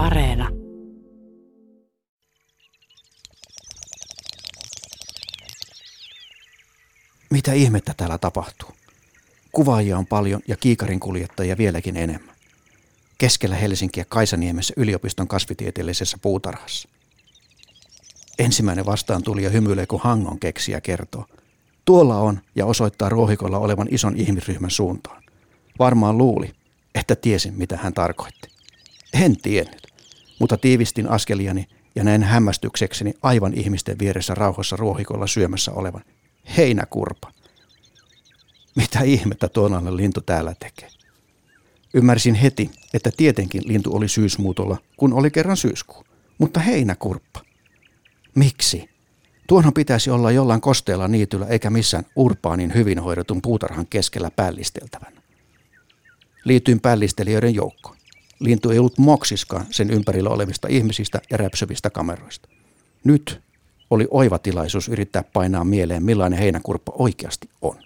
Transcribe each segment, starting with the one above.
Areena. Mitä ihmettä täällä tapahtuu? Kuvaajia on paljon ja kiikarin kuljettajia vieläkin enemmän. Keskellä Helsinkiä Kaisaniemessä yliopiston kasvitieteellisessä puutarhassa. Ensimmäinen vastaan tuli ja hymyilee, kun Hangon keksiä kertoo. Tuolla on ja osoittaa ruohikolla olevan ison ihmisryhmän suuntaan. Varmaan luuli, että tiesin mitä hän tarkoitti. En tiennyt, mutta tiivistin askeliani ja näin hämmästyksekseni aivan ihmisten vieressä rauhassa ruohikolla syömässä olevan heinäkurpa. Mitä ihmettä tuonainen lintu täällä tekee? Ymmärsin heti, että tietenkin lintu oli syysmuutolla, kun oli kerran syyskuu. Mutta heinäkurppa. Miksi? Tuonhan pitäisi olla jollain kosteella niityllä eikä missään urbaanin hyvin hoidetun puutarhan keskellä pällisteltävänä. Liityin pällistelijöiden joukkoon. Lintu ei ollut moksiskaan sen ympärillä olevista ihmisistä ja räpsyvistä kameroista. Nyt oli oiva tilaisuus yrittää painaa mieleen, millainen heinäkurppa oikeasti on.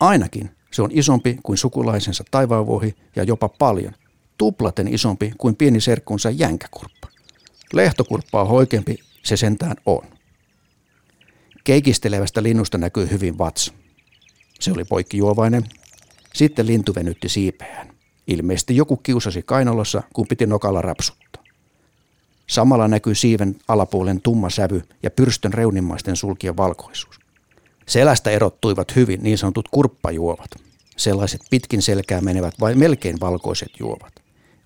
Ainakin se on isompi kuin sukulaisensa taivaanvuohi ja jopa paljon, tuplaten isompi kuin pieni serkkunsa jänkäkurppa. Lehtokurppaa hoikempi se sentään on. Keikistelevästä linnusta näkyy hyvin vatsa. Se oli poikkijuovainen. Sitten lintu venytti siipeään. Ilmeisesti joku kiusasi kainalossa, kun piti nokalla rapsuttaa. Samalla näkyy siiven alapuolen tumma sävy ja pyrstön reunimmaisten sulkien valkoisuus. Selästä erottuivat hyvin niin sanotut kurppajuovat. Sellaiset pitkin selkää menevät vai melkein valkoiset juovat.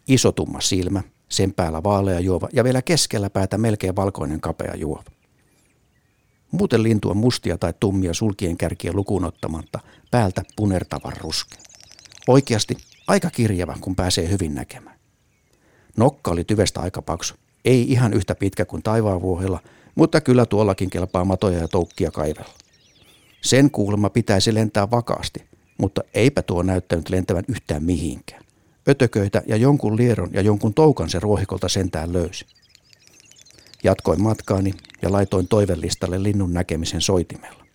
Iso tumma silmä, sen päällä vaalea juova ja vielä keskellä päätä melkein valkoinen kapea juova. Muuten lintu on mustia tai tummia sulkien kärkiä lukuun ottamatta, päältä punertavan ruske. Oikeasti aika kirjava, kun pääsee hyvin näkemään. Nokka oli tyvestä aika paksu. Ei ihan yhtä pitkä kuin taivaanvuohella, mutta kyllä tuollakin kelpaa matoja ja toukkia kaivella. Sen kuulemma pitäisi lentää vakaasti, mutta eipä tuo näyttänyt lentävän yhtään mihinkään. Ötököitä ja jonkun lieron ja jonkun toukan se ruohikolta sentään löysi. Jatkoin matkaani ja laitoin toivellistalle linnun näkemisen soitimella.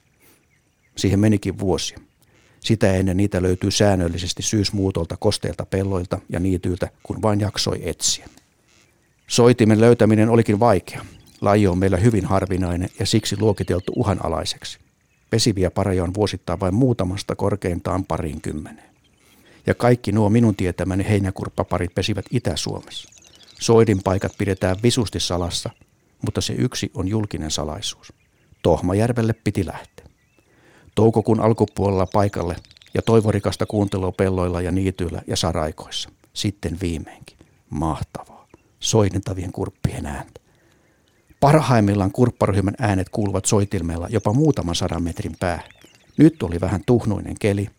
Siihen menikin vuosia. Sitä ennen niitä löytyy säännöllisesti syysmuutolta kosteilta pelloilta ja niityiltä, kun vain jaksoi etsiä. Soitimen löytäminen olikin vaikea. Laji on meillä hyvin harvinainen ja siksi luokiteltu uhanalaiseksi. Pesiviä pareja on vuosittain vain muutamasta korkeintaan parin kymmeneen. Ja kaikki nuo minun tietämäni heinäkurppaparit pesivät Itä-Suomessa. Soidin paikat pidetään visusti salassa, mutta se yksi on julkinen salaisuus. Tohmajärvelle piti lähteä. Toukokuun alkupuolella paikalle ja toivorikasta kuuntelua pelloilla ja niityillä ja saraikoissa. Sitten viimeinkin. Mahtavaa. Soidintavien kurppien ääntä. Parhaimmillaan kurpparyhmän äänet kuuluvat soitilmeella jopa muutaman sadan metrin päähän. Nyt oli vähän tuhnuinen keli,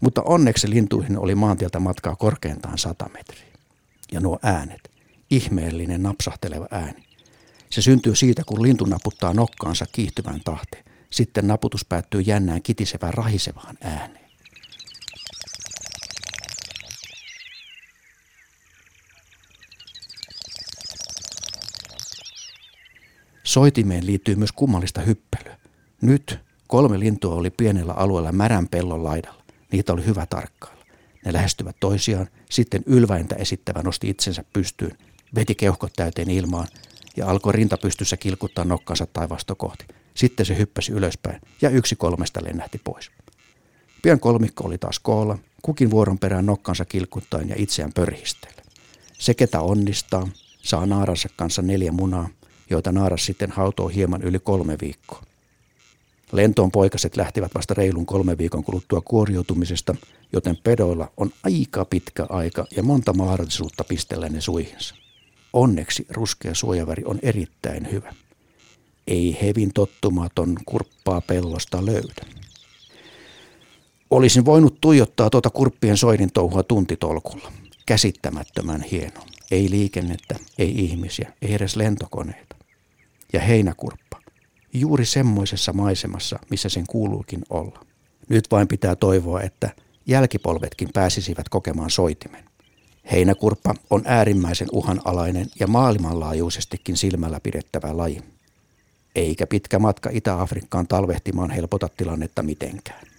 mutta onneksi lintuihin oli maantieltä matkaa korkeintaan sata metriä. Ja nuo äänet, ihmeellinen napsahteleva ääni. Se syntyy siitä, kun lintu naputtaa nokkaansa kiihtyvään tahteen. Sitten naputus päättyy jännään kitisevään rahisevaan ääneen. Soitimeen liittyy myös kummallista hyppelyä. Nyt kolme lintua oli pienellä alueella märän pellon laidalla. Niitä oli hyvä tarkkailla. Ne lähestyvät toisiaan, sitten ylväintä esittävä nosti itsensä pystyyn, veti keuhkot täyteen ilmaan ja alkoi rintapystyssä kilkuttaa nokkansa taivasta kohti. Sitten se hyppäsi ylöspäin ja yksi kolmesta lennähti pois. Pian kolmikko oli taas koolla, kukin vuoron perään nokkansa kilkuttaen ja itseään pörhistellä. Se, ketä onnistaa, saa naaransa kanssa neljä munaa, joita naaras sitten hautoo hieman yli kolme viikkoa. Lentoon poikaset lähtivät vasta reilun kolme viikon kuluttua kuoriutumisesta, joten pedoilla on aika pitkä aika ja monta mahdollisuutta pistellä ne suihinsa. Onneksi ruskea suojaväri on erittäin hyvä. Ei hevin tottumaton kurppaa pellosta löydä. Olisin voinut tuijottaa tuota kurppien soidin touhua tuntitolkulla. Käsittämättömän hieno. Ei liikennettä, ei ihmisiä, ei edes lentokoneita. Ja heinäkurppa. Juuri semmoisessa maisemassa, missä sen kuuluukin olla. Nyt vain pitää toivoa, että jälkipolvetkin pääsisivät kokemaan soitimen. Heinäkurppa on äärimmäisen uhanalainen ja maailmanlaajuisestikin silmällä pidettävä laji. Eikä pitkä matka Itä-Afrikkaan talvehtimaan helpota tilannetta mitenkään.